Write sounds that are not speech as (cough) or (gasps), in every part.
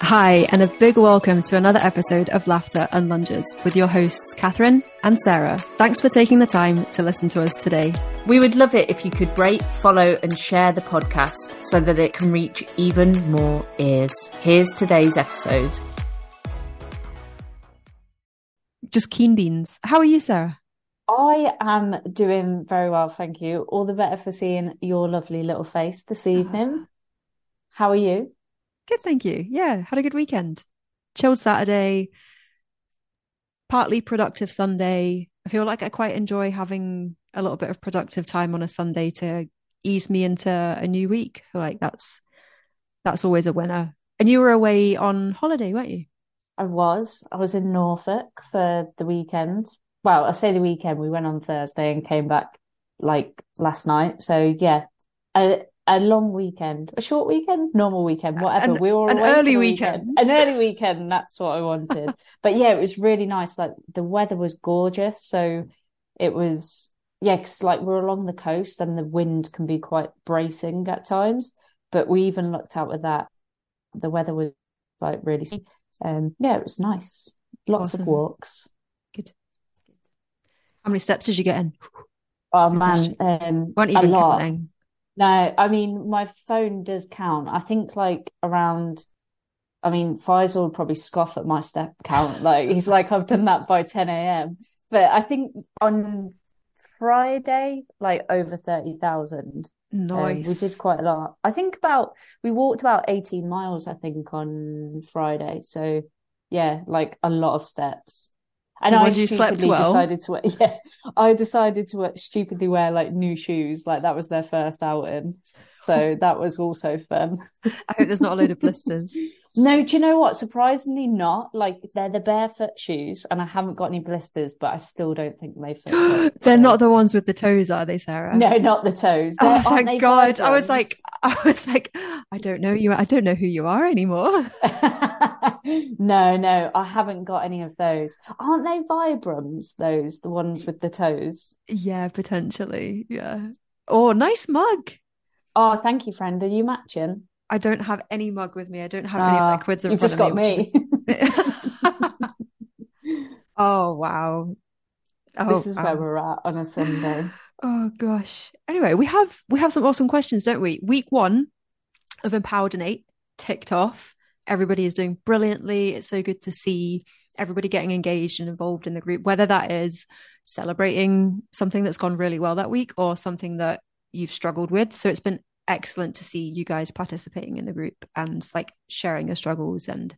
Hi, and a big welcome to another episode of Laughter and Lunges with your hosts, Catherine and Sarah. Thanks for taking the time to listen to us today. We would love it if you could rate, follow, and share the podcast so that it can reach even more ears. Here's today's episode. Just keen beans. How are you, Sarah? I am doing very well, thank you. All the better for seeing your lovely little face this evening. (gasps) How are you? Good, thank you. Yeah, had a good weekend. Chilled Saturday, partly productive Sunday. I feel like I quite enjoy having a little bit of productive time on a Sunday to ease me into a new week. I feel like that's that's always a winner. And you were away on holiday, weren't you? I was. I was in Norfolk for the weekend. Well, I say the weekend. We went on Thursday and came back like last night. So yeah, a, a long weekend, a short weekend, normal weekend, whatever. An, we were an early the weekend. An early weekend. That's what I wanted. (laughs) but yeah, it was really nice. Like the weather was gorgeous. So it was, yeah, because like we're along the coast and the wind can be quite bracing at times. But we even looked out with that. The weather was like really, um, yeah, it was nice. Lots Awesome. of walks. Good. How many steps did you get in? Oh Good man, um, Weren't a lot. counting. No, I mean my phone does count. I think like around I mean Faisal would probably scoff at my step count. Like he's like I've done that by 10 a.m. But I think on Friday, like over 30,000. Um, we did quite a lot. I think about we walked about 18 miles, I think, on Friday. So yeah, like a lot of steps. And No I you slept well. decided to wear, (laughs) yeah, I decided to wear, stupidly wear like new shoes, like that was their first outing. So (laughs) that was also fun. I hope there's not a load of blisters. (laughs) No, do you know what? Surprisingly not. Like they're the barefoot shoes, and I haven't got any blisters, but I still don't think they fit. (gasps) they're So- not the ones with the toes, are they, Sarah? No, not the toes. Oh, They're- aren't thank God. I was like, I was like, I don't know you. I don't know who you are anymore. No, no, I haven't got any of those. Aren't they Vibrams, those, the ones with the toes? Yeah, potentially. Yeah. Oh, nice mug. Oh, thank you, friend. Are you matching? I don't have any mug with me. I don't have any Ah, liquids in you've front just of got me. me. (laughs) oh, wow. (laughs) Oh, This is where we're at on a Sunday. (sighs) Oh gosh. Anyway, we have we have some awesome questions, don't we? Week one of Empowered in 8 ticked off. Everybody is doing brilliantly. It's so good to see everybody getting engaged and involved in the group, whether that is celebrating something that's gone really well that week or something that you've struggled with. So it's been excellent to see you guys participating in the group and like sharing your struggles and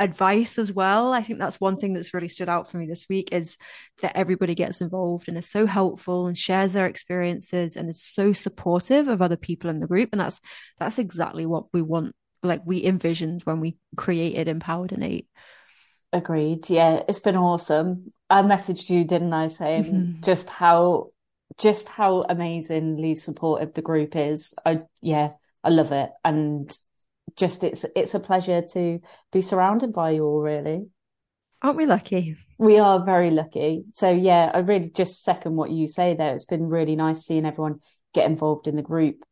advice as well. I think that's one thing that's really stood out for me this week is that everybody gets involved and is so helpful and shares their experiences and is so supportive of other people in the group. And that's that's exactly what we want, like we envisioned when we created Empowered in 8. Agreed. Yeah, it's been awesome. I messaged you, didn't I, saying Mhm. just how just how amazingly supportive the group is. I yeah, I love it. And just it's it's a pleasure to be surrounded by you all, really. Aren't we lucky? We are very lucky. So yeah, I really just second what you say there. It's been really nice seeing everyone get involved in the group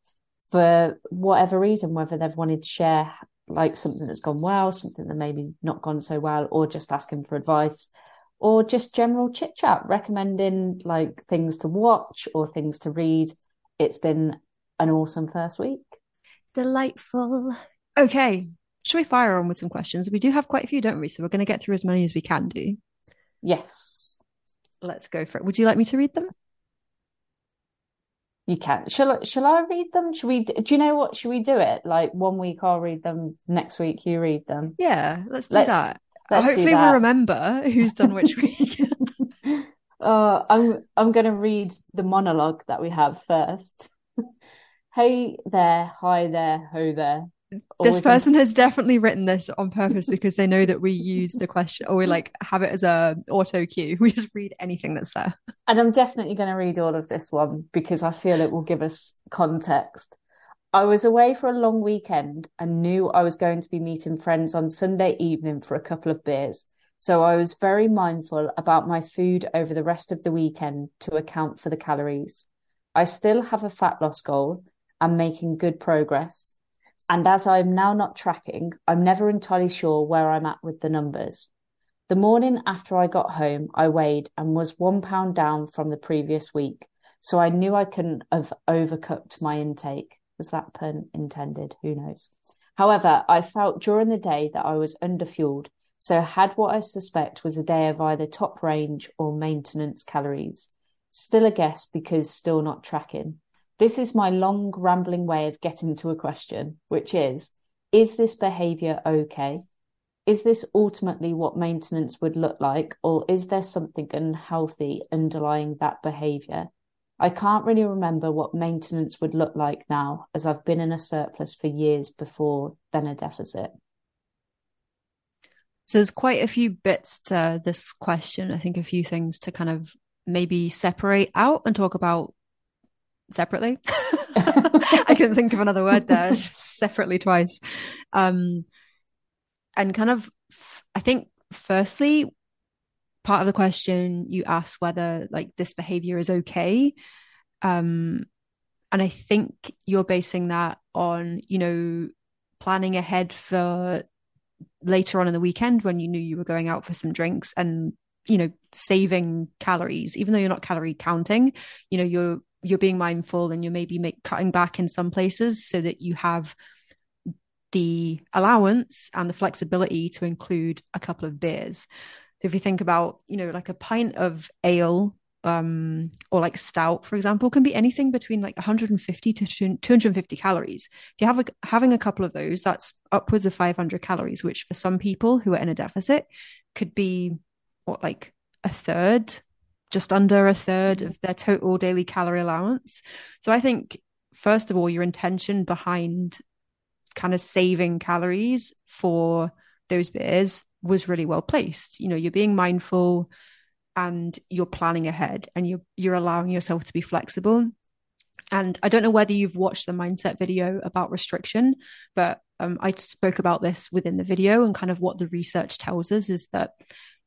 for whatever reason, whether they've wanted to share like something that's gone well, something that maybe not gone so well, or just asking for advice, or just general chit chat, recommending like things to watch or things to read. It's been an awesome first week. Delightful. Okay. Shall we fire on with some questions? We do have quite a few, don't we? So we're going to get through as many as we can do. Yes, Let's go for it. Would you like me to read them? You can. Shall I, shall I read them? Should we, do you know what? Should we do it? Like one week I'll read them, next week you read them. Yeah, let's do Let's- that. let's Hopefully that. we'll remember who's done which (laughs) week. Uh, I'm I'm going to read the monologue that we have first. (laughs) Hey there, hi there, ho there. This person has definitely written this on purpose because they know that we use the question or we (laughs) like have it as a auto cue. (laughs) We just read anything that's there. And I'm definitely going to read all of this one because I feel it will give us context. I was away for a long weekend and knew I was going to be meeting friends on Sunday evening for a couple of beers. So I was very mindful about my food over the rest of the weekend to account for the calories. I still have a fat loss goal and making good progress. And as I'm now not tracking, I'm never entirely sure where I'm at with the numbers. The morning after I got home, I weighed and was one pound down from the previous week. So I knew I couldn't have overcooked my intake. Was that pun intended? Who knows? However, I felt during the day that I was underfueled, so had what I suspect was a day of either top range or maintenance calories. Still a guess because still not tracking. This is my long, rambling way of getting to a question, which is Is this behavior okay? Is this ultimately what maintenance would look like, or is there something unhealthy underlying that behavior? I can't really remember what maintenance would look like now, as I've been in a surplus for years before then a deficit. So there's quite a few bits to this question. I think a few things to kind of maybe separate out and talk about separately. (laughs) I couldn't think of another word there. (laughs) separately twice. Um, and kind of, I think, firstly, part of the question you asked whether like this behavior is okay. Um, and I think you're basing that on, you know, planning ahead for later on in the weekend when you knew you were going out for some drinks and you know saving calories even though you're not calorie counting you know you're you're being mindful and you're maybe make, cutting back in some places so that you have the allowance and the flexibility to include a couple of beers. So if you think about, you know, like a pint of ale um, or like stout, for example, can be anything between like 150 to 250 calories. If you have a, having a couple of those, that's upwards of 500 calories, which for some people who are in a deficit could be what like a third just under a third of their total daily calorie allowance. So I think, first of all, your intention behind kind of saving calories for those beers was really well placed. You know, you're being mindful and you're planning ahead and you're you're allowing yourself to be flexible. And I don't know whether you've watched the mindset video about restriction, but um, I spoke about this within the video and kind of what the research tells us is that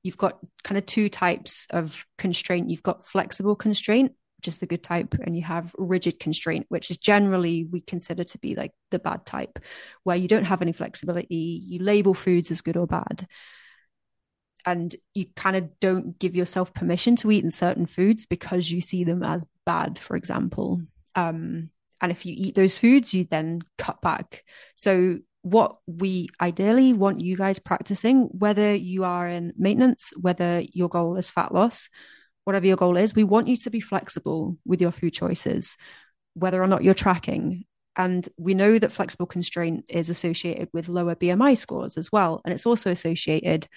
you've got kind of two types of constraint. You've got flexible constraint, which is the good type, and you have rigid constraint, which is generally we consider to be like the bad type, where you don't have any flexibility. You label foods as good or bad. And you kind of don't give yourself permission to eat in certain foods because you see them as bad, for example. Um, and if you eat those foods, you then cut back. So what we ideally want you guys practicing, whether you are in maintenance, whether your goal is fat loss, whatever your goal is, we want you to be flexible with your food choices, whether or not you're tracking. And we know that flexible constraint is associated with lower BMI scores as well. And it's also associated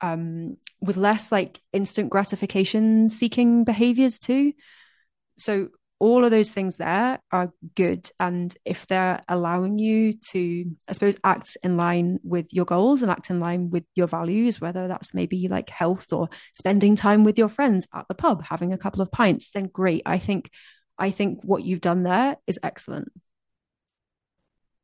um, with less like instant gratification seeking behaviors too. So all of those things there are good. And if they're allowing you to, I suppose, act in line with your goals and act in line with your values, whether that's maybe like health or spending time with your friends at the pub, having a couple of pints, then great. I think, I think what you've done there is excellent.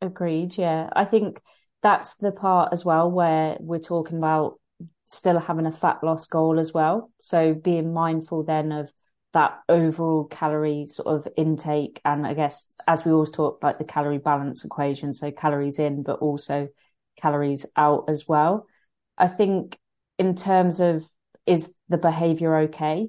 Agreed. Yeah. I think that's the part as well where we're talking about still having a fat loss goal as well. So being mindful then of that overall calorie sort of intake and i guess as we always talk like the calorie balance equation so calories in but also calories out as well. I think in terms of is the behavior okay?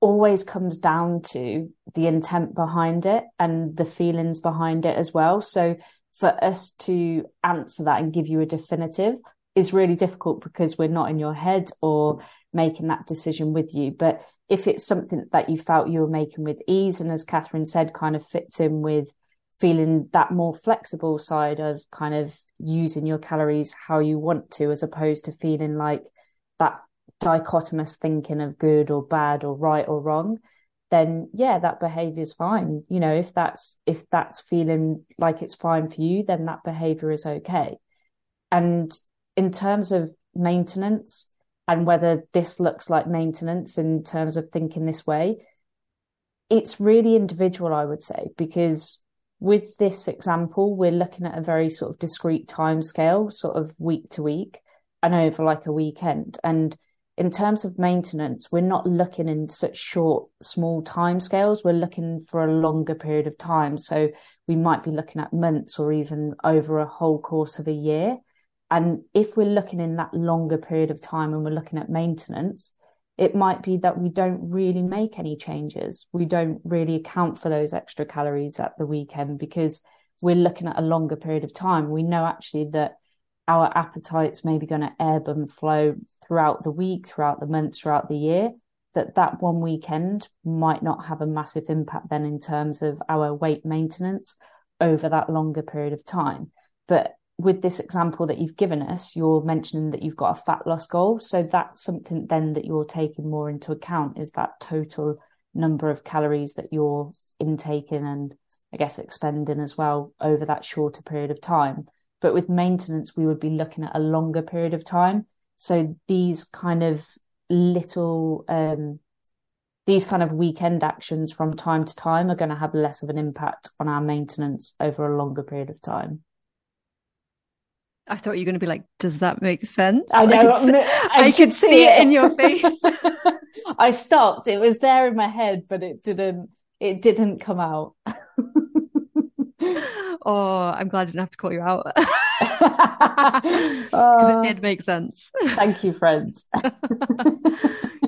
Always comes down to the intent behind it and the feelings behind it as well. So for us to answer that and give you a definitive is really difficult because we're not in your head or making that decision with you. But if it's something that you felt you were making with ease, and as Catherine said, kind of fits in with feeling that more flexible side of kind of using your calories how you want to, as opposed to feeling like that dichotomous thinking of good or bad or right or wrong then yeah that behavior is fine you know if that's if that's feeling like it's fine for you then that behavior is okay and in terms of maintenance and whether this looks like maintenance in terms of thinking this way, it's really individual, I would say, because with this example, we're looking at a very sort of discrete time scale, sort of week to week and over like a weekend. And in terms of maintenance, we're not looking in such short, small time scales. We're looking for a longer period of time. So we might be looking at months or even over a whole course of a year. And if we're looking in that longer period of time and we're looking at maintenance, it might be that we don't really make any changes. We don't really account for those extra calories at the weekend because we're looking at a longer period of time. We know actually that our appetite's maybe going to ebb and flow throughout the week, throughout the month, throughout the year. That that one weekend might not have a massive impact then in terms of our weight maintenance over that longer period of time. But with this example that you've given us, you're mentioning that you've got a fat loss goal. So that's something then that you're taking more into account is that total number of calories that you're intaking and I guess expending as well over that shorter period of time. But with maintenance, we would be looking at a longer period of time. So these kind of little, um, these kind of weekend actions from time to time are going to have less of an impact on our maintenance over a longer period of time. I thought you were going to be like, does that make sense? I (laughs) know. I could, see, I I could see, see it. it in your (laughs) face. I stopped. It was there in my head, but it didn't, it didn't come out. (laughs) oh, I'm glad I didn't have to call you out. Because uh, it did make sense. Thank you, friend.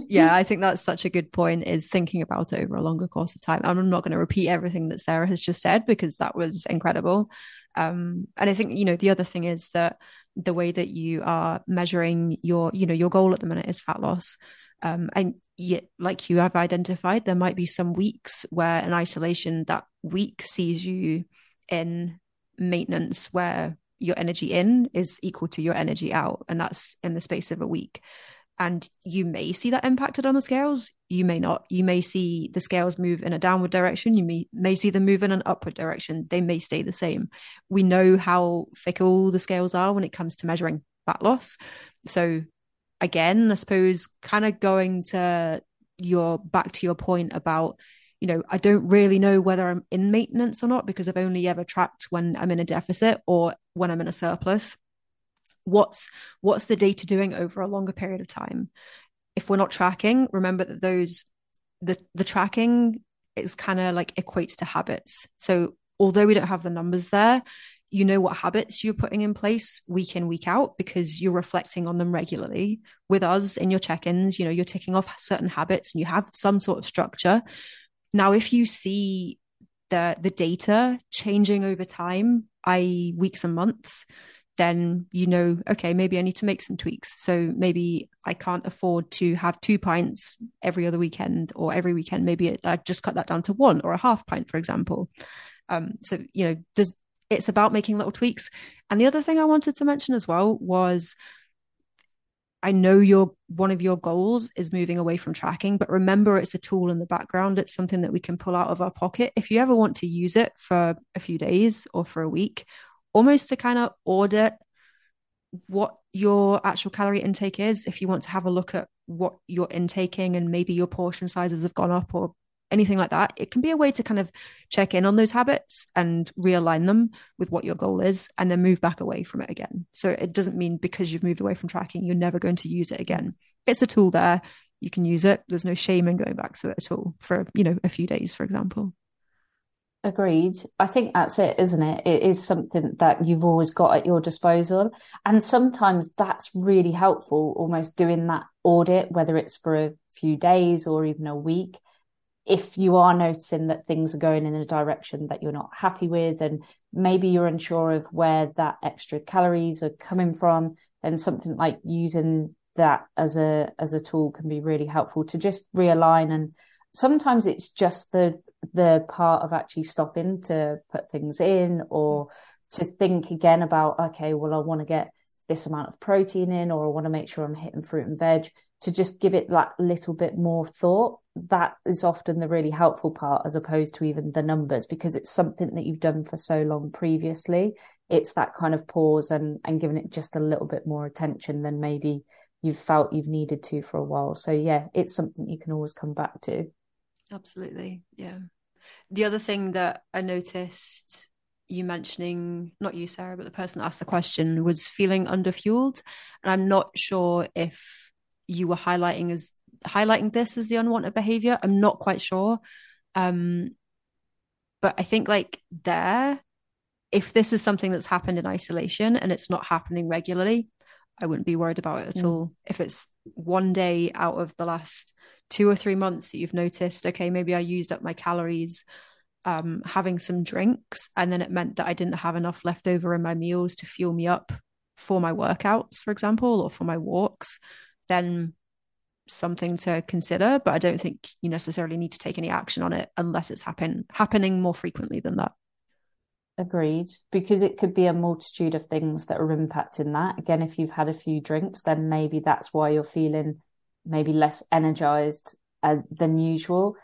yeah, I think that's such a good point is thinking about it over a longer course of time. I'm not going to repeat everything that Sarah has just said because that was incredible. Um, and I think, you know, the other thing is that the way that you are measuring your, you know, your goal at the minute is fat loss. Um, and yet, like you have identified, there might be some weeks where in isolation that week sees you in maintenance where your energy in is equal to your energy out. And that's in the space of a week and you may see that impacted on the scales. You may not. You may see the scales move in a downward direction. You may, may see them move in an upward direction. They may stay the same. We know how fickle the scales are when it comes to measuring fat loss. So again i suppose kind of going to your back to your point about you know i don't really know whether i'm in maintenance or not because i've only ever tracked when i'm in a deficit or when i'm in a surplus what's what's the data doing over a longer period of time? If we're not tracking remember that those the the tracking is kind of like equates to habits. So although we don't have the numbers there you know what habits you're putting in place week in week out because you're reflecting on them regularly with us in your check-ins. You know you're ticking off certain habits and you have some sort of structure. Now if you see the the data changing over time i.e weeks and months then you know, okay, maybe I need to make some tweaks. So maybe I can't afford to have two pints every other weekend or every weekend. Maybe I just cut that down to one or a half pint, for example. Um, so you know, it's about making little tweaks. And the other thing I wanted to mention as well was I know your one of your goals is moving away from tracking, but remember it's a tool in the background. It's something that we can pull out of our pocket. If you ever want to use it for a few days or for a week, almost to kind of audit what your actual calorie intake is if you want to have a look at what you're intaking and maybe your portion sizes have gone up or anything like that it can be a way to kind of check in on those habits and realign them with what your goal is and then move back away from it again. So it doesn't mean because you've moved away from tracking you're never going to use it again. It's a tool there. You can use it. There's no shame in going back to it at all for you know a few days for example Agreed. I think that's it, isn't it? It is something that you've always got at your disposal. And sometimes that's really helpful, almost doing that audit, whether it's for a few days or even a week. If you are noticing that things are going in a direction that you're not happy with, and maybe you're unsure of where that extra calories are coming from, then something like using that as a as a tool can be really helpful to just realign and sometimes it's just the the part of actually stopping to put things in or mm. to think again about okay well i want to get this amount of protein in or i want to make sure i'm hitting fruit and veg to just give it that little bit more thought. That is often the really helpful part as opposed to even the numbers because it's something that you've done for so long previously. It's that kind of pause and and giving it just a little bit more attention than maybe you've felt you've needed to for a while. So yeah it's something you can always come back to. Absolutely. Yeah. The other thing that I noticed you mentioning, not you, Sarah, but the person that asked the question was feeling underfueled. And I'm not sure if you were highlighting as highlighting this as the unwanted behavior. I'm not quite sure. Um, But I think like there, if this is something that's happened in isolation and it's not happening regularly, I wouldn't be worried about it at mm. all. If it's one day out of the last two or three months that you've noticed, okay, maybe I used up my calories um, having some drinks, and then it meant that I didn't have enough left over in my meals to fuel me up for my workouts, for example, or for my walks, then something to consider. But I don't think you necessarily need to take any action on it unless it's happen happening more frequently than that. Agreed, because it could be a multitude of things that are impacting that. Again, if you've had a few drinks, then maybe that's why you're feeling maybe less energized uh, than usual.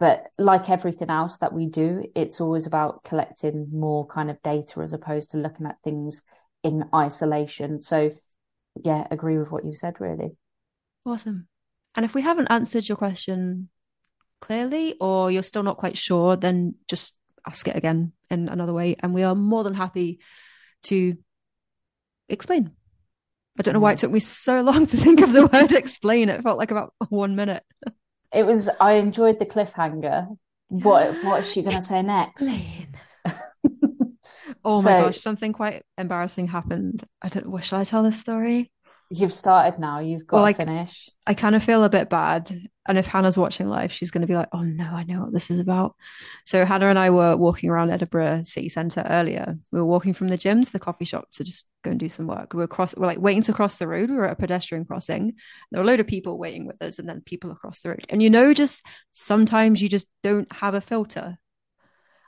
But like everything else that we do, it's always about collecting more kind of data as opposed to looking at things in isolation. So, yeah, agree with what you said, really. Awesome. And if we haven't answered your question clearly or you're still not quite sure, then just ask it again in another way. And we are more than happy to explain. I don't know why it took me so (laughs) long to think of the word explain. It felt like about one minute. It was, I enjoyed the cliffhanger. What, what is she going to say next? (laughs) oh my so, gosh, something quite embarrassing happened. I don't, what shall I tell this story? You've started now. You've got well, to finish. I kind of feel a bit bad. And if Hannah's watching live, she's going to be like, oh no, I know what this is about. So Hannah and I were walking around Edinburgh City Centre earlier. We were walking from the gym to the coffee shop to just go and do some work. We were cross, we're like waiting to cross the road. We were at a pedestrian crossing. There were a load of people waiting with us and then people across the road. And you know, just sometimes you just don't have a filter.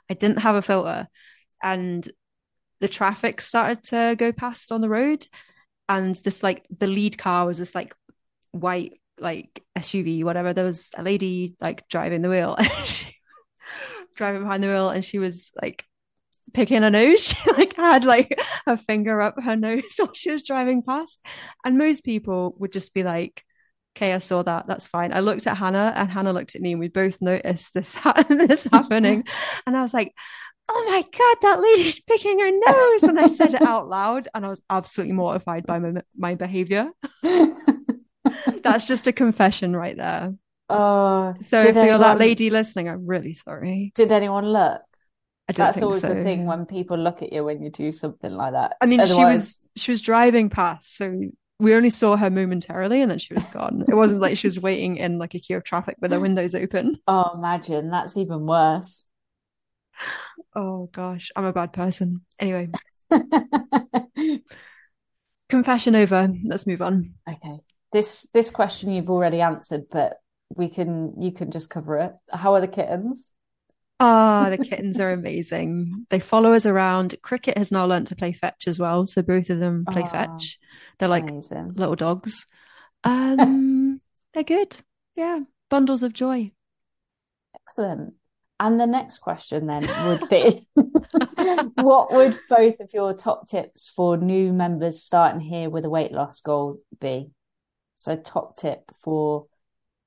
I didn't have a filter. And the traffic started to go past on the road and this like the lead car was this like white like SUV, whatever. There was a lady like driving the wheel, (laughs) driving behind the wheel, and she was like picking her nose. (laughs) She like had like her finger up her nose (laughs) while she was driving past. And most people would just be like, "Okay, I saw that. That's fine." I looked at Hannah, and Hannah looked at me, and we both noticed this ha- this happening. and I was like, oh my god that lady's picking her nose. And i said it (laughs) out loud and i was absolutely mortified by my, my behavior. (laughs) That's just a confession right there. Oh so if anyone, you're that lady listening i'm really sorry. Did anyone look? That's always so. the thing when people look at you when you do something like that. I mean Otherwise... she was she was driving past so we only saw her momentarily and then she was gone. It wasn't like she was waiting in like a queue of traffic with her windows open. Oh imagine. That's even worse Oh gosh, I'm a bad person. Anyway. (laughs) Confession over. Let's move on. Okay. This this question you've already answered, but we can you can just cover it. How are the kittens? Ah, oh, the (laughs) kittens are amazing. They follow us around. Cricket has now learned to play fetch as well, so both of them play oh, fetch. They're like amazing. little dogs. (laughs) Um, they're good. Yeah, bundles of joy. Excellent. And the next question then would be (laughs) what would both of your top tips for new members starting here with a weight loss goal be? So, top tip for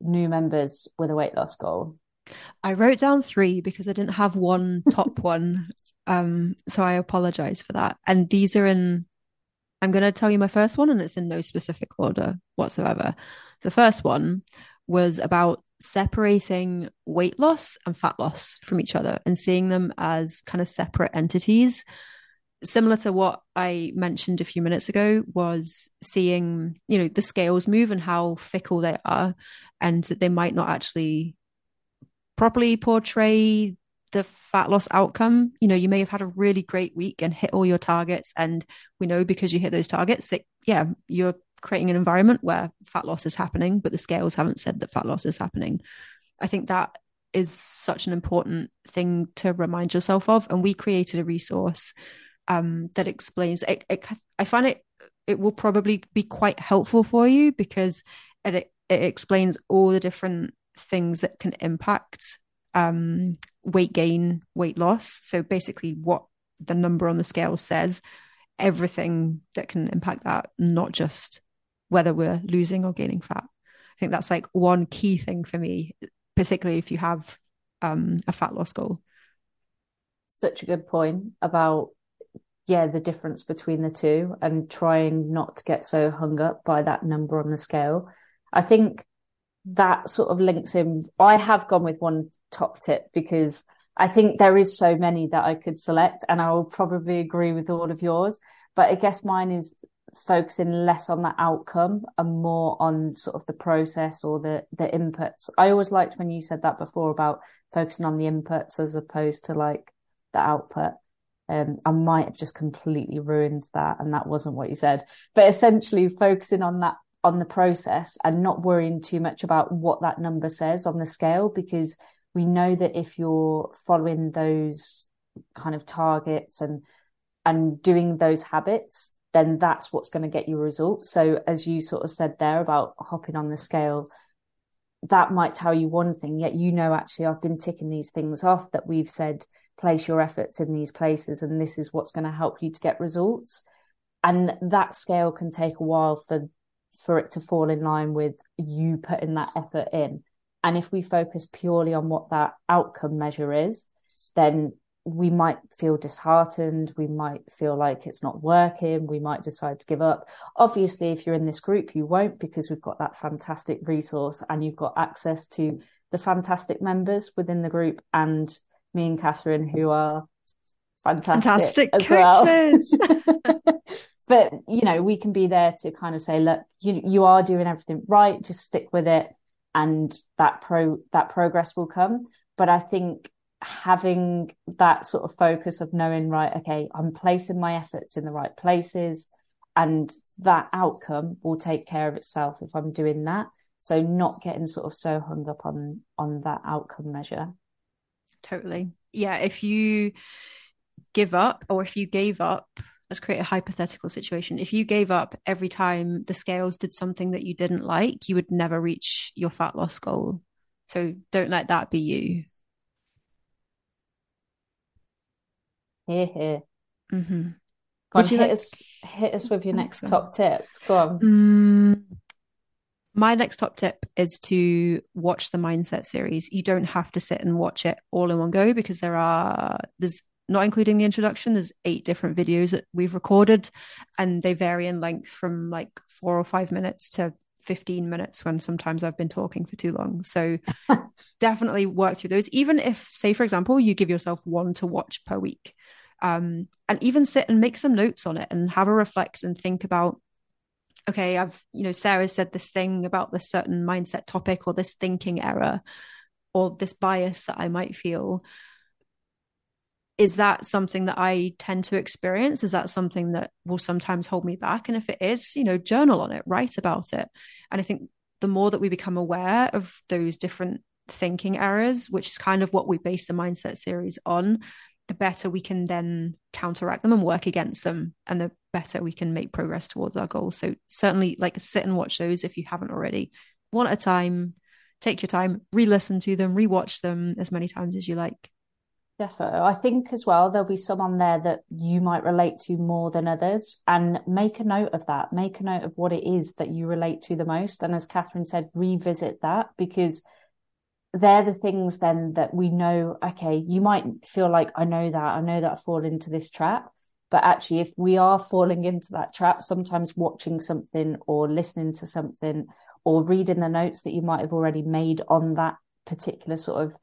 new members with a weight loss goal. I wrote down three because I didn't have one top (laughs) one. Um, so I apologize for that. And these are in, I'm going to tell you my first one, and it's in no specific order whatsoever. The first one was about separating weight loss and fat loss from each other and seeing them as kind of separate entities. Similar to what i mentioned a few minutes ago was seeing you know the scales move and how fickle they are and that they might not actually properly portray the fat loss outcome. You know you may have had a really great week and hit all your targets and we know because you hit those targets that yeah you're creating an environment where fat loss is happening, but the scales haven't said that fat loss is happening. I think that is such an important thing to remind yourself of. And we created a resource um, that explains. It, it, I find it it will probably be quite helpful for you because it it explains all the different things that can impact um, weight gain, weight loss. So basically, what the number on the scale says, everything that can impact that, not just whether we're losing or gaining fat. I think that's like one key thing for me, particularly if you have um, a fat loss goal. Such a good point about yeah the difference between the two and trying not to get so hung up by that number on the scale. I think that sort of links in. I have gone with one top tip because I think there is so many that I could select, and I will probably agree with all of yours. But I guess mine is focusing less on the outcome and more on sort of the process or the the inputs. I always liked when you said that before about focusing on the inputs as opposed to like the output. Um, I might have just completely ruined that, and that wasn't what you said. But essentially, focusing on that on the process and not worrying too much about what that number says on the scale, because we know that if you're following those kind of targets and and doing those habits then that's what's going to get you results. So as you sort of said there about hopping on the scale that might tell you one thing yet you know actually I've been ticking these things off that we've said place your efforts in these places and this is what's going to help you to get results. And that scale can take a while for for it to fall in line with you putting that effort in. And if we focus purely on what that outcome measure is, then we might feel disheartened. We might feel like it's not working. We might decide to give up. Obviously, if you're in this group, you won't because we've got that fantastic resource and you've got access to the fantastic members within the group and me and Catherine, who are fantastic, fantastic coaches. Well. (laughs) but you know, we can be there to kind of say, look, you you are doing everything right. Just stick with it and that pro that progress will come but i think having that sort of focus of knowing right okay i'm placing my efforts in the right places and that outcome will take care of itself if i'm doing that so not getting sort of so hung up on on that outcome measure totally yeah if you give up or if you gave up let's create a hypothetical situation. If you gave up every time the scales did something that you didn't like, you would never reach your fat loss goal. So don't let that be you. Here, here. Mm-hmm. Go on, hit like... us, hit us with your next top tip. Go on. Mm, my next top tip is to watch the mindset series. You don't have to sit and watch it all in one go because there are there's not including the introduction, there's eight different videos that we've recorded, and they vary in length from like four or five minutes to 15 minutes when sometimes I've been talking for too long. So (laughs) definitely work through those. Even if, say, for example, you give yourself one to watch per week, um, and even sit and make some notes on it and have a reflect and think about okay i've you know sarah said this thing about this certain mindset topic or this thinking error or this bias that i might feel is that something that I tend to experience? Is that something that will sometimes hold me back? And if it is, you know, journal on it, write about it. And I think the more that we become aware of those different thinking errors, which is kind of what we base the mindset series on, the better we can then counteract them and work against them, and the better we can make progress towards our goals. So certainly, like sit and watch those if you haven't already, one at a time. Take your time, re-listen to them, re-watch them as many times as you like. I think as well, there'll be some on there that you might relate to more than others. And make a note of that. Make a note of what it is that you relate to the most. And as Catherine said, revisit that because they're the things then that we know, okay, you might feel like, I know that, I know that I fall into this trap. But actually, if we are falling into that trap, sometimes watching something or listening to something or reading the notes that you might have already made on that particular sort of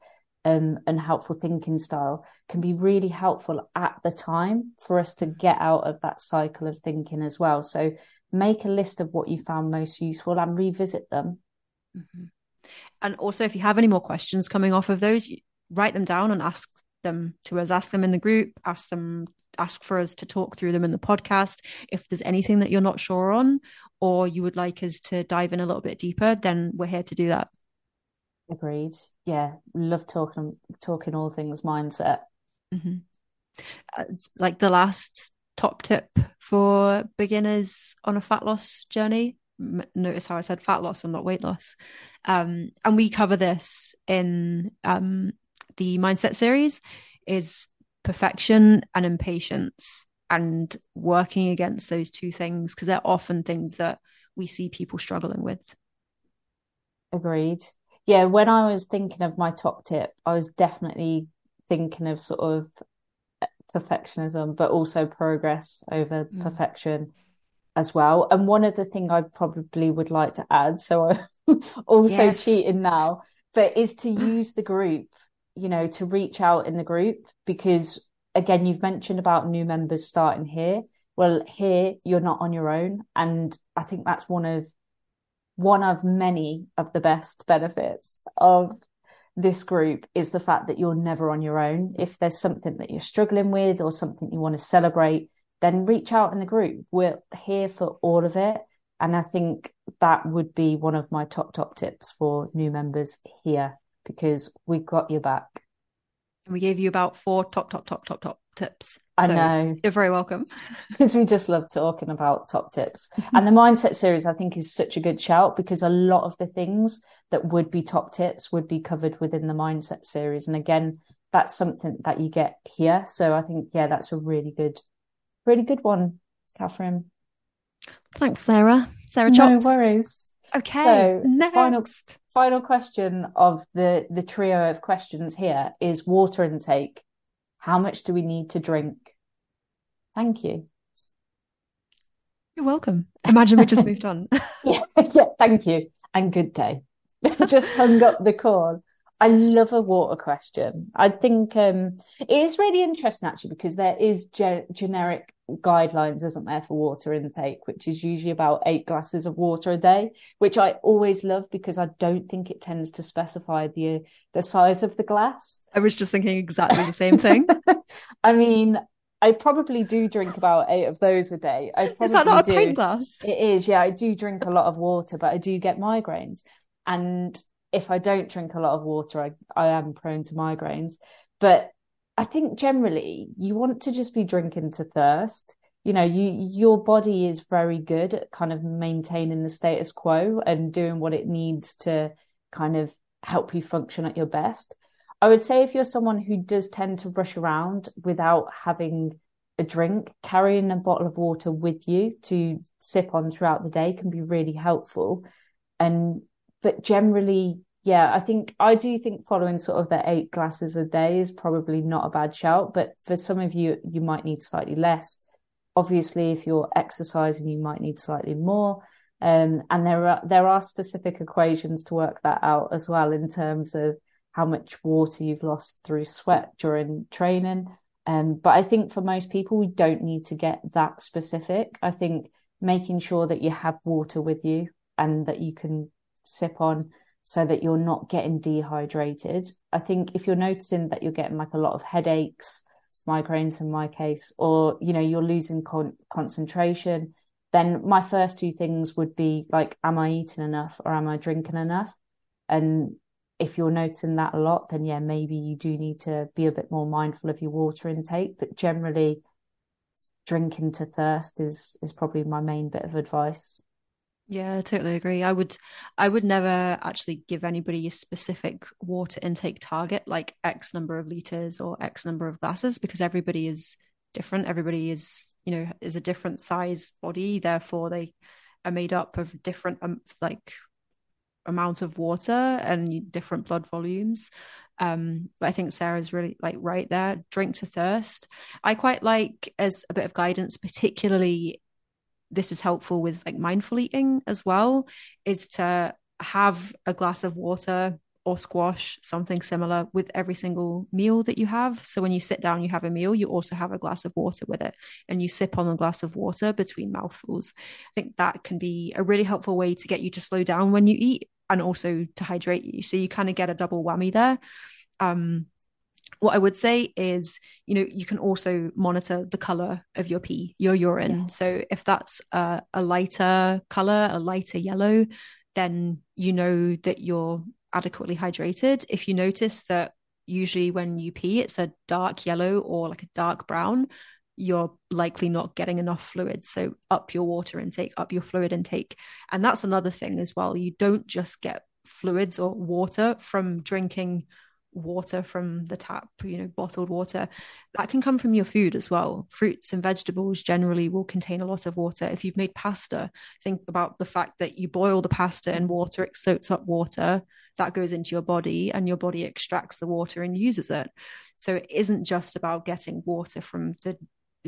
um, and helpful thinking style can be really helpful at the time for us to get out of that cycle of thinking as well. So make a list of what you found most useful and revisit them. Mm-hmm. And also, if you have any more questions coming off of those, write them down and ask them to us. Ask them in the group. Ask them. Ask for us to talk through them in the podcast. If there's anything that you're not sure on, or you would like us to dive in a little bit deeper, then we're here to do that. Agreed. Yeah, love talking talking all things mindset. Mm-hmm. Uh, it's like the last top tip for beginners on a fat loss journey. Notice how I said fat loss and not weight loss. Um, and we cover this in um, the mindset series is perfection and impatience and working against those two things because they're often things that we see people struggling with. Agreed yeah, when I was thinking of my top tip, I was definitely thinking of sort of perfectionism, but also progress over mm. perfection as well. And one of the things I probably would like to add, so (laughs) I'm also yes. cheating now, but is to (laughs) use the group. you know, to reach out in the group because again, you've mentioned about new members starting here. Well, here you're not on your own. And I think that's one of one of many of the best benefits of this group is the fact that you're never on your own. If there's something that you're struggling with or something you want to celebrate, then reach out in the group. We're here for all of it. And I think that would be one of my top, top tips for new members here because we've got your back. And we gave you about four top, top, top, top, top tips. I know. You're very welcome. (laughs) because we just love talking about top tips. Mm-hmm. and the mindset series, I think, is such a good shout because a lot of the things that would be top tips would be covered within the mindset series. And again, that's something that you get here. So I think, yeah, that's a really good, really good one, Catherine. Thanks, Sarah. Sarah Chops. No worries. Okay. So next. Final, final question of the the trio of questions here is water intake. How much do we need to drink? Thank you. You're welcome. Imagine we just moved on. (laughs) (laughs) yeah, yeah, thank you. And good day. (laughs) just hung up the call. I love a water question. I think um, it is really interesting actually because there is ge- generic guidelines, isn't there, for water intake, which is usually about eight glasses of water a day, which I always love because I don't think it tends to specify the the size of the glass. I was just thinking exactly the same thing. (laughs) I mean, I probably do drink about eight of those a day. I is that not a pint glass? It is, yeah. I do drink a lot of water, but I do get migraines. And if I don't drink a lot of water, I, I am prone to migraines. But I think generally you want to just be drinking to thirst. You know, you your body is very good at kind of maintaining the status quo and doing what it needs to kind of help you function at your best. I would say if you're someone who does tend to rush around without having a drink, carrying a bottle of water with you to sip on throughout the day can be really helpful. And but generally, yeah, I think I do think following sort of the eight glasses a day is probably not a bad shout. But for some of you, you might need slightly less. Obviously, if you're exercising, you might need slightly more. Um, and there are there are specific equations to work that out as well in terms of how much water you've lost through sweat during training. Um, but I think for most people, we don't need to get that specific. I think making sure that you have water with you and that you can sip on so that you're not getting dehydrated. I think if you're noticing that you're getting like a lot of headaches, migraines in my case, or you know you're losing con- concentration, then my first two things would be like, am I eating enough or am I drinking enough? And if you're noticing that a lot, then yeah, maybe you do need to be a bit more mindful of your water intake. But generally, drinking to thirst is is probably my main bit of advice. Yeah, I totally agree. I would I would never actually give anybody a specific water intake target like X number of liters or X number of glasses because everybody is different. Everybody is, you know, is a different size body, therefore they are made up of different um, like amount of water and different blood volumes. Um, but I think Sarah's really like right there. Drink to thirst. I quite like as a bit of guidance, particularly this is helpful with like mindful eating as well is to have a glass of water or squash something similar with every single meal that you have. So when you sit down you have a meal you also have a glass of water with it and you sip on a glass of water between mouthfuls. I think that can be a really helpful way to get you to slow down when you eat and also to hydrate you. So you kind of get a double whammy there. Um what I would say is, you know, you can also monitor the color of your pee, your urine. Yes. So if that's a, a lighter color, a lighter yellow, then you know that you're adequately hydrated. If you notice that usually when you pee, it's a dark yellow or like a dark brown, you're likely not getting enough fluid. So up your water intake, up your fluid intake. And that's another thing as well. You don't just get fluids or water from drinking water from the tap, you know, bottled water, that can come from your food as well. Fruits and vegetables generally will contain a lot of water. If you've made pasta, think about the fact that you boil the pasta in water, it soaks up water, that goes into your body, and your body extracts the water and uses it. So it isn't just about getting water from the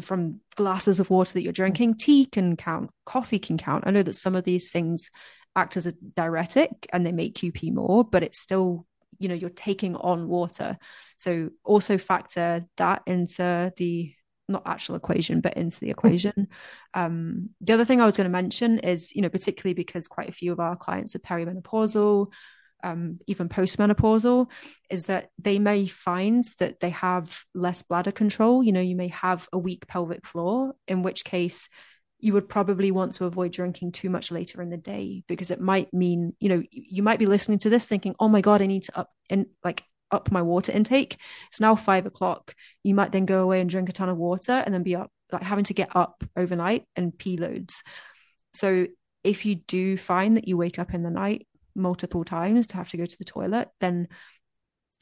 from glasses of water that you're drinking. Tea can count, coffee can count. I know that some of these things act as a diuretic and they make you pee more, but it's still you know you're taking on water. So also factor that into the not actual equation but into the equation. Um, the other thing i was going to mention is you know particularly because quite a few of our clients are perimenopausal um, even postmenopausal is that they may find that they have less bladder control. You know you may have a weak pelvic floor in which case you would probably want to avoid drinking too much later in the day because it might mean you know you might be listening to this thinking oh my god i need to up and like up my water intake. It's now five o'clock. You might then go away and drink a ton of water and then be up like having to get up overnight and pee loads. So if you do find that you wake up in the night multiple times to have to go to the toilet then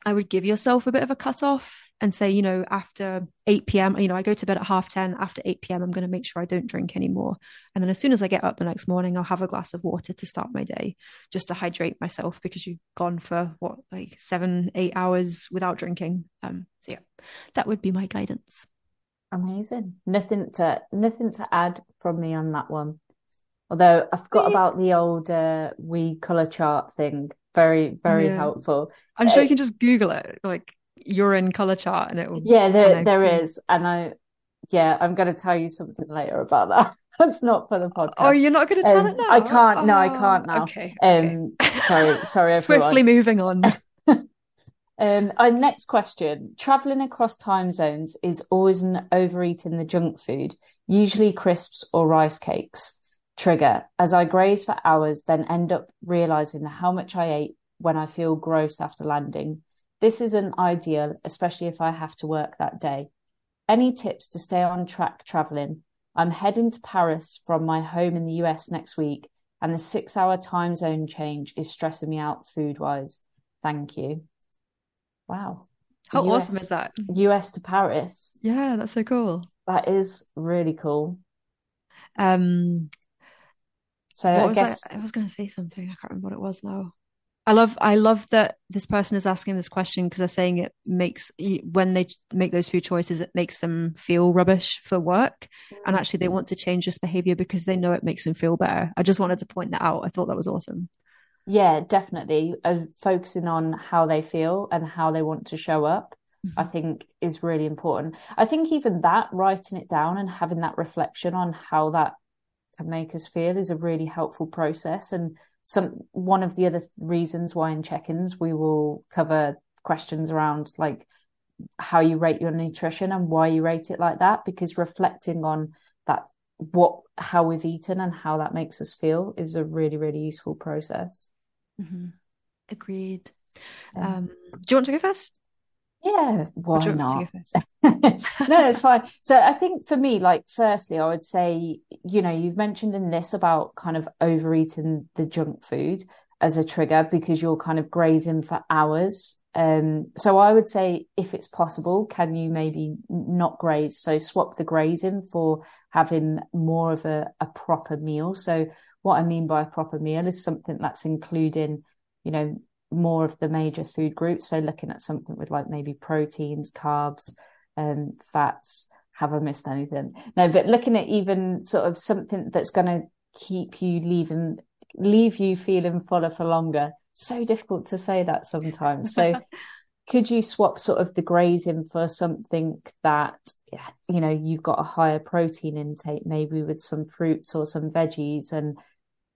I would give yourself a bit of a cut off and say, you know, after 8 p.m., you know, I go to bed at half 10. After 8 p.m., I'm going to make sure I don't drink anymore. And then as soon as I get up the next morning, I'll have a glass of water to start my day just to hydrate myself because you've gone for what, like seven, eight hours without drinking. Um, so yeah, that would be my guidance. Amazing. Nothing to nothing to add from me on that one. Although I forgot about the old uh, wee color chart thing very very yeah. helpful. I'm sure uh, you can just google it like urine color chart and it will yeah there there is and i yeah i'm going to tell you something later about that. (laughs) That's not for the podcast. oh you're not going to tell um, it now? I can't oh, no i can't now. okay, um okay. sorry (laughs) sorry everyone. swiftly moving on. (laughs) Um our next question. Traveling across time zones is always an overeating the junk food usually crisps or rice cakes trigger as I graze for hours, then end up realizing how much I ate when I feel gross after landing. This isn't ideal, especially if I have to work that day. Any tips to stay on track traveling? I'm heading to Paris from my home in the US next week, and the six hour time zone change is stressing me out food wise. Thank you. Wow. How US, awesome is that? US to Paris. Yeah, that's so cool. That is really cool. Um, so what I was guess I, I was going to say something. I can't remember what it was now. I love I love that this person is asking this question because they're saying it makes when they make those food choices it makes them feel rubbish for work and mm. actually they want to change this behavior because they know it makes them feel better. I just wanted to point that out. I thought that was awesome. Yeah, definitely. Uh, focusing on how they feel and how they want to show up, mm-hmm. I think is really important. I think even that writing it down and having that reflection on how that can make us feel is a really helpful process. And some one of the other reasons why in check-ins we will cover questions around like how you rate your nutrition and why you rate it like that, because reflecting on that what how we've eaten and how that makes us feel is a really really useful process. Mm-hmm. Agreed. Um, do you want to go first? Yeah, why not? (laughs) no, it's fine. So I think for me, like, firstly, I would say, you know, you've mentioned in this about kind of overeating the junk food as a trigger because you're kind of grazing for hours. Um, so I would say, if it's possible, can you maybe not graze? So swap the grazing for having more of a, a proper meal. So what I mean by a proper meal is something that's including, you know, more of the major food groups. So looking at something with like maybe proteins, carbs, um, fats. Have I missed anything? No, but looking at even sort of something that's going to keep you leaving, leave you feeling fuller for longer. So difficult to say that sometimes. So (laughs) could you swap sort of the grazing for something that you know you've got a higher protein intake maybe with some fruits or some veggies and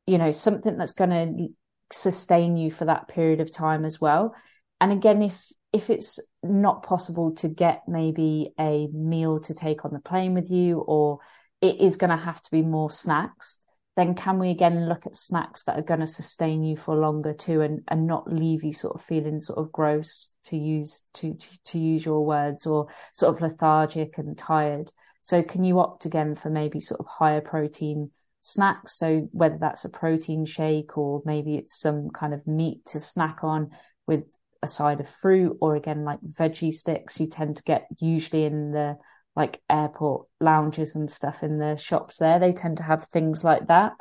you know something that's going to sustain you for that period of time as well. And again if if it's not possible to get maybe a meal to take on the plane with you or it is going to have to be more snacks then can we again look at snacks that are going to sustain you for longer too and and not leave you sort of feeling sort of gross to use to to, to use your words or sort of lethargic and tired? So can you opt again for maybe sort of higher protein snacks. So whether that's a protein shake or maybe it's some kind of meat to snack on with a side of fruit or again like veggie sticks you tend to get usually in the like airport lounges and stuff in the shops there. They tend to have things like that.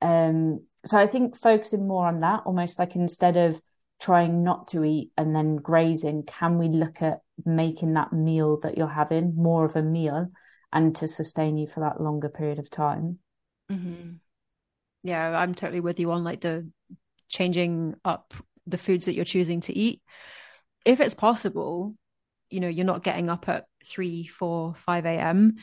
Um so i think focusing more on that almost like instead of trying not to eat and then grazing can we look at making that meal that you're having more of a meal and to sustain you for that longer period of time Mm-hmm. Yeah, I'm totally with you on like the changing up the foods that you're choosing to eat. If it's possible, you know, you're not getting up at 3, 4, 5 a.m.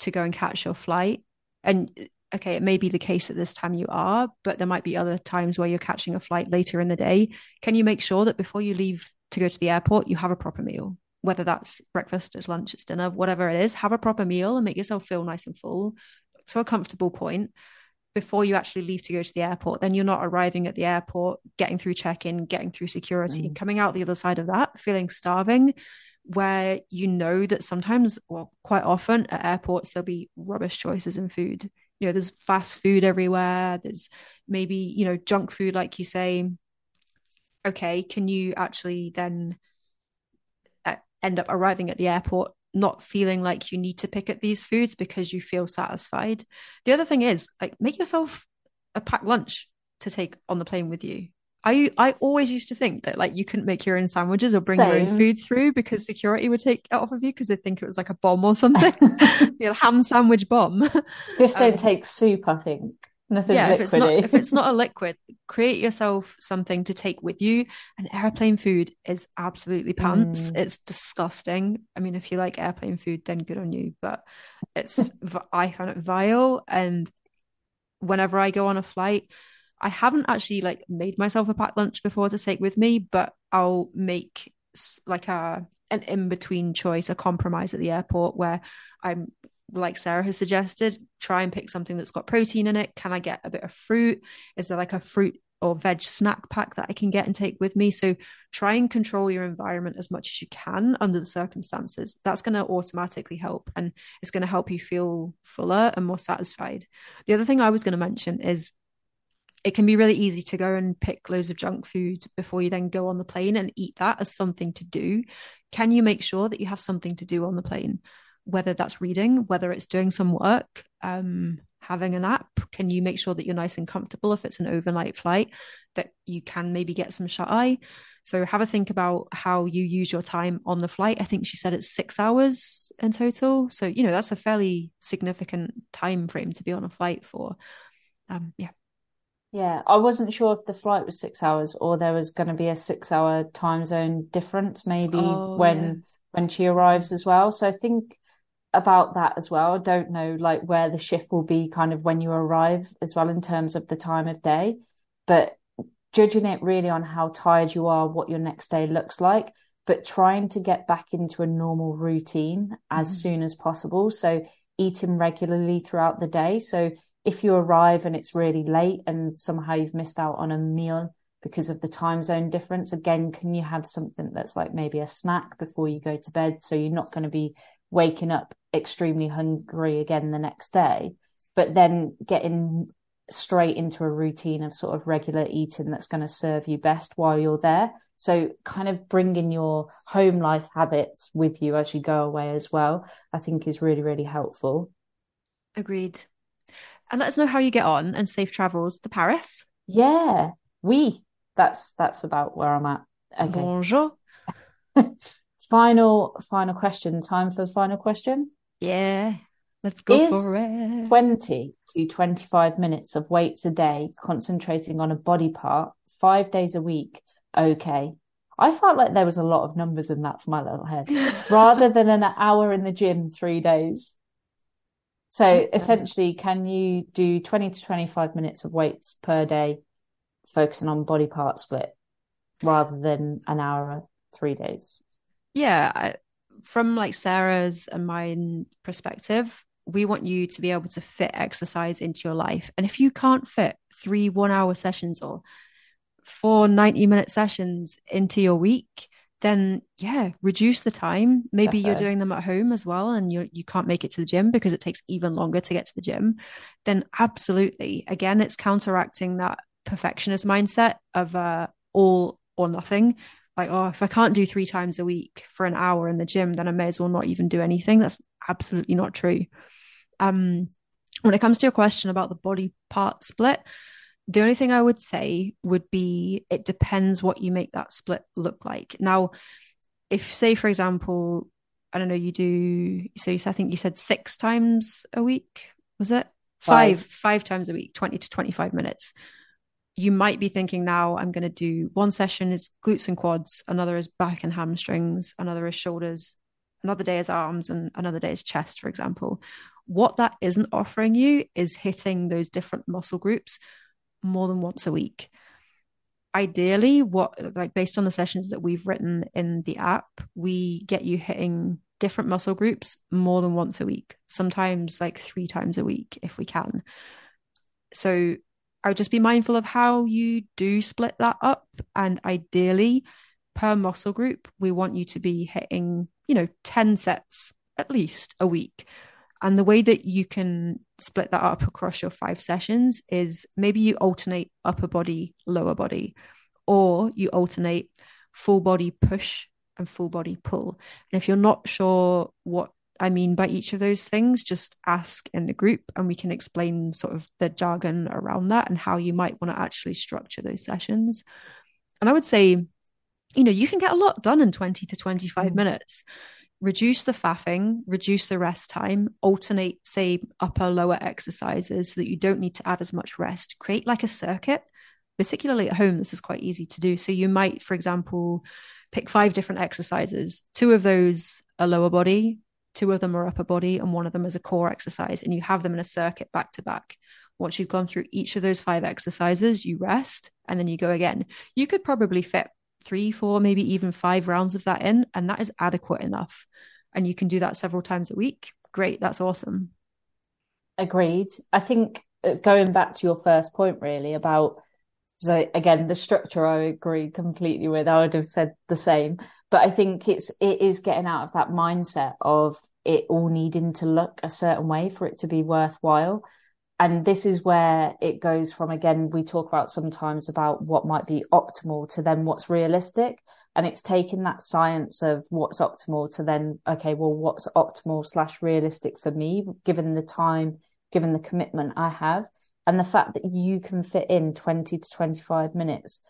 to go and catch your flight. And okay, it may be the case at this time you are, but there might be other times where you're catching a flight later in the day. Can you make sure that before you leave to go to the airport, you have a proper meal? Whether that's breakfast, it's lunch, it's dinner, whatever it is, have a proper meal and make yourself feel nice and full to a comfortable point before you actually leave to go to the airport. Then you're not arriving at the airport, getting through check in, getting through security, mm. coming out the other side of that, feeling starving where you know that sometimes, well, quite often at airports, there'll be rubbish choices in food you know there's fast food everywhere there's maybe you know junk food like you say okay can you actually then uh, end up arriving at the airport not feeling like you need to pick at these foods because you feel satisfied the other thing is like make yourself a packed lunch to take on the plane with you I I always used to think that like you couldn't make your own sandwiches or bring Same. your own food through because security would take it off of you because they think it was like a bomb or something, (laughs) you know, ham sandwich bomb. Just don't um, take soup. I think nothing. Yeah, if it's not if it's not a liquid, create yourself something to take with you. And airplane food is absolutely pants. Mm. It's disgusting. I mean, if you like airplane food, then good on you. But it's (laughs) I found it vile, and whenever I go on a flight I haven't actually like made myself a packed lunch before to take with me, but I'll make like a an in between choice, a compromise at the airport where I'm like Sarah has suggested, try and pick something that's got protein in it. Can I get a bit of fruit? Is there like a fruit or veg snack pack that I can get and take with me? So try and control your environment as much as you can under the circumstances. That's going to automatically help and it's going to help you feel fuller and more satisfied. The other thing I was going to mention is it can be really easy to go and pick loads of junk food before you then go on the plane and eat that as something to do. Can you make sure that you have something to do on the plane? Whether that's reading, whether it's doing some work, um, having a nap? Can you make sure that you're nice and comfortable if it's an overnight flight, that you can maybe get some shut eye? So have a think about how you use your time on the flight. I think she said it's six hours in total. So, you know, that's a fairly significant time frame to be on a flight for. Um, yeah. Yeah, I wasn't sure if the flight was six hours or there was going to be a six hour time zone difference, maybe oh, when yeah. when she arrives as well. So I think about that as well. I don't know like where the ship will be kind of when you arrive as well in terms of the time of day, but judging it really on how tired you are, what your next day looks like, but trying to get back into a normal routine as mm-hmm. soon as possible. So eating regularly throughout the day. So if you arrive and it's really late and somehow you've missed out on a meal because of the time zone difference, again, can you have something that's like maybe a snack before you go to bed? So you're not going to be waking up extremely hungry again the next day, but then getting straight into a routine of sort of regular eating that's going to serve you best while you're there. So kind of bringing your home life habits with you as you go away as well, I think is really, really helpful. Agreed and let us know how you get on and safe travels to Paris. Yeah, we. That's that's about where I'm at. Okay. Bonjour. (laughs) final final question. Time for the final question. Yeah, let's go Is for it. Twenty to twenty-five minutes of weights a day, concentrating on a body part, five days a week. Okay. I felt like there was a lot of numbers in that for my little head, (laughs) rather than an hour in the gym three days. So yeah. essentially, can you do 20 to 25 minutes of weights per day, focusing on body part split rather than an hour, three days? Yeah. I, from like Sarah's and mine perspective, we want you to be able to fit exercise into your life. And if you can't fit three one hour sessions or four 90 minute sessions into your week, then yeah, reduce the time. Maybe you're doing them at home as well and you you can't make it to the gym because it takes even longer to get to the gym. Then absolutely. Again, it's counteracting that perfectionist mindset of uh, all or nothing. Like, oh, if I can't do three times a week for an hour in the gym, then I may as well not even do anything. That's absolutely not true. Um, when it comes to your question about the body part split, the only thing I would say would be it depends what you make that split look like. Now, if say for example, I don't know, you do so you, I think you said six times a week, was it? Five, five, five times a week, 20 to 25 minutes. You might be thinking now I'm going to do one session is glutes and quads, another is back and hamstrings, another is shoulders, another day is arms, and another day is chest, for example. What that isn't offering you is hitting those different muscle groups more than once a week. Ideally, what like based on the sessions that we've written in the app, we get you hitting different muscle groups more than once a week, sometimes like three times a week if we can. So I would just be mindful of how you do split that up. And ideally, per muscle group, we want you to be hitting, you know, 10 sets at least a week. And the way that you can split that up across your five sessions is maybe you alternate upper body, lower body, or you alternate full body push and full body pull. And if you're not sure what I mean by each of those things, just ask in the group and we can explain sort of the jargon around that and how you might want to actually structure those sessions. And I would say, you know, you can get a lot done in 20 to 25 mm. minutes. Reduce the faffing, reduce the rest time, alternate, say, upper, lower exercises so that you don't need to add as much rest. Create like a circuit, particularly at home. This is quite easy to do. So you might, for example, pick five different exercises. Two of those are lower body, two of them are upper body and one of them is a core exercise and you have them in a circuit back to back. Once you've gone through each of those five exercises you rest and then you go again. You could probably fit three four maybe even five rounds of that in and that is adequate enough. And you can do that several times a week. Great that's awesome. Agreed. I think uh, going back to your first point really about so again the structure i agree completely with. I would have said the same but I think it's it is getting out of that mindset of it all needing to look a certain way for it to be worthwhile. And this is where it goes from again, we talk about sometimes about what might be optimal to then what's realistic. And it's taking that science of what's optimal to then, okay, well, what's optimal slash realistic for me, given the time, given the commitment I have. And the fact that you can fit in 20 to 25 minutes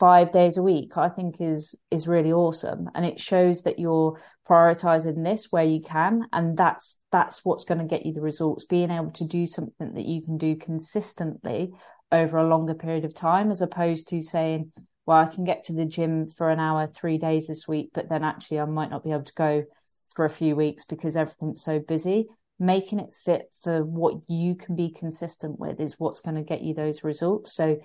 five days a week i think is is really awesome. And it shows that you're prioritizing this where you can and that's that's what's going to get you the results. Being able to do something that you can do consistently over a longer period of time as opposed to saying well i can get to the gym for an hour three days this week but then actually i might not be able to go for a few weeks because everything's so busy. Making it fit for what you can be consistent with is what's going to get you those results. So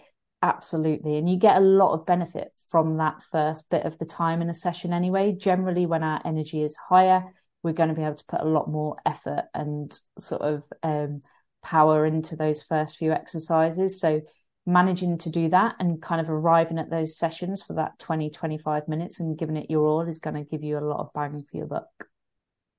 Absolutely. And you get a lot of benefit from that first bit of the time in a session anyway. Generally, when our energy is higher, we're going to be able to put a lot more effort and sort of um, power into those first few exercises. So, managing to do that and kind of arriving at those sessions for that 20, 25 minutes and giving it your all is going to give you a lot of bang for your buck.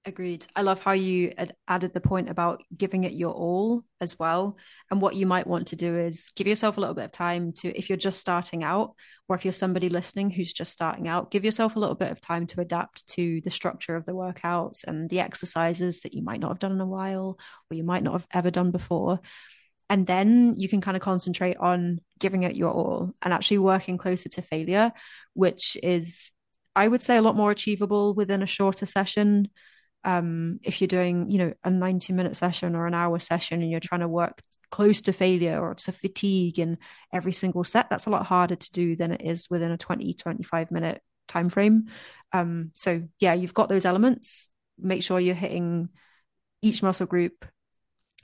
Agreed. I love how you added the point about giving it your all as well. And what you might want to do is give yourself a little bit of time to, if you're just starting out, or if you're somebody listening who's just starting out, give yourself a little bit of time to adapt to the structure of the workouts and the exercises that you might not have done in a while, or you might not have ever done before. And then you can kind of concentrate on giving it your all and actually working closer to failure, which is, I would say, a lot more achievable within a shorter session um, if you're doing, you know, a 90 minute session or an hour session and you're trying to work close to failure or to fatigue in every single set, that's a lot harder to do than it is within a 20, 25 minute time frame. Um, so yeah, you've got those elements. Make sure you're hitting each muscle group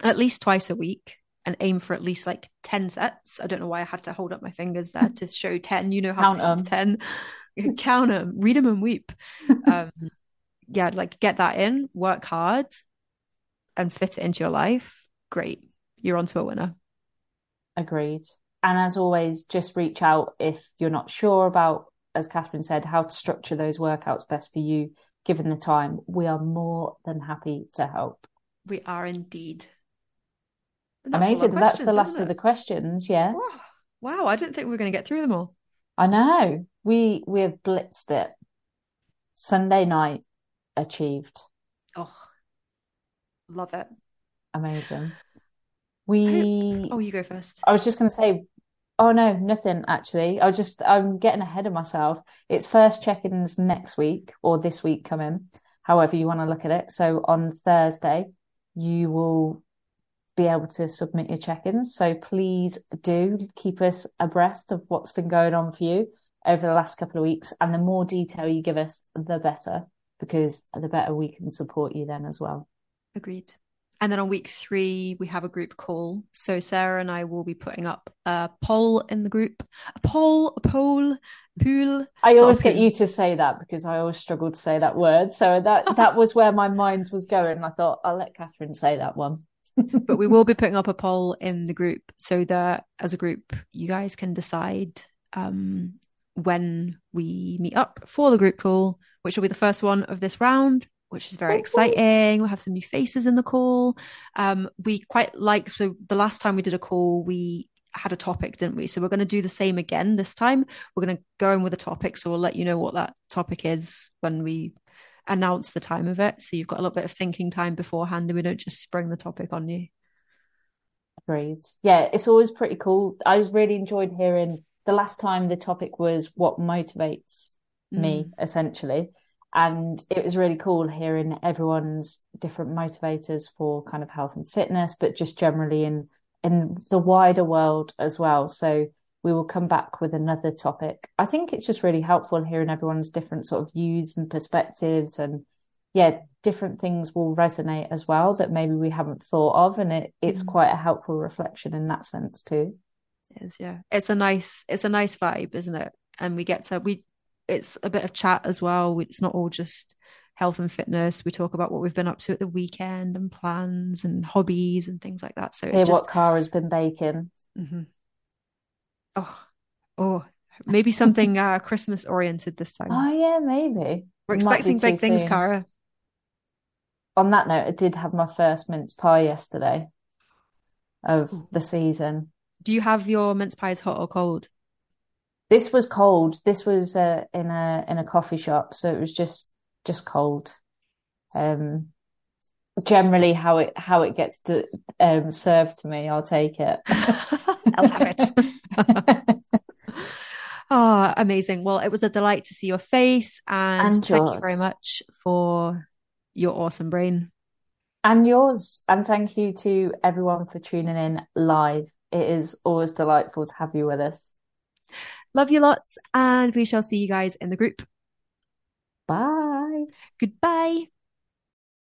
at least twice a week and aim for at least like 10 sets. I don't know why I had to hold up my fingers there (laughs) to show 10. You know how Count to 10. (laughs) Count them, read them and weep. (laughs) Um, yeah, like get that in, work hard, and fit it into your life. Great, you're onto a winner. Agreed. And as always, just reach out if you're not sure about, as Catherine said, how to structure those workouts best for you, given the time. We are more than happy to help. We are indeed. That's Amazing. That's the last of the questions. Yeah. Oh, wow. I didn't think we were going to get through them all. I know. We we have blitzed it. Sunday night, achieved. Oh, love it. Amazing. We. Oh, you go first. I was just going to say, oh no, nothing actually. I just, I'm getting ahead of myself. It's first check ins next week or this week coming, however you want to look at it. So on Thursday, you will be able to submit your check-ins. So please do keep us abreast of what's been going on for you over the last couple of weeks. And the more detail you give us, the better, because the better we can support you then as well. Agreed. And then on week three, we have a group call. So Sarah and I will be putting up a poll in the group. A poll, a poll, pool. I always get you to say that because I always struggle to say that word. So that (laughs) that was where my mind was going. I thought I'll let Catherine say that one. (laughs) but we will be putting up a poll in the group so that as a group you guys can decide um, when we meet up for the group call, which will be the first one of this round, which is very exciting. We'll have some new faces in the call. Um, we quite like, so the last time we did a call, we had a topic, didn't we? So we're going to do the same again this time. We're going to go in with a topic. So we'll let you know what that topic is when we announce the time of it. So you've got a little bit of thinking time beforehand and we don't just spring the topic on you. Agreed. Yeah, it's always pretty cool. I really enjoyed hearing the last time the topic was what motivates mm. me, essentially. And it was really cool hearing everyone's different motivators for kind of health and fitness, but just generally in in the wider world as well. So we will come back with another topic. I think it's just really helpful hearing everyone's different sort of views and perspectives and yeah, different things will resonate as well that maybe we haven't thought of. And it, it's mm. quite a helpful reflection in that sense too. It is, yeah. It's a nice, it's a nice vibe, isn't it? And we get to, we, it's a bit of chat as well. It's not all just health and fitness. We talk about what we've been up to at the weekend and plans and hobbies and things like that. So it's Hear just, what Cara's been baking. Mm-hmm. Oh, oh, maybe something uh, Christmas oriented this time. Oh yeah, maybe. We're expecting big things, soon. Cara. On that note, I did have my first mince pie yesterday of the season. Do you have your mince pies hot or cold? This was cold. This was uh, in a in a coffee shop, so it was just just cold. Um, generally, how it how it gets to, um, served to me, I'll take it. (laughs) I'll have it. oh, (laughs) amazing. Well, it was a delight to see your face and, and thank you very much for your awesome brain. And yours. And thank you to everyone for tuning in live. It is always delightful to have you with us. Love you lots, and we shall see you guys in the group. Bye. Goodbye.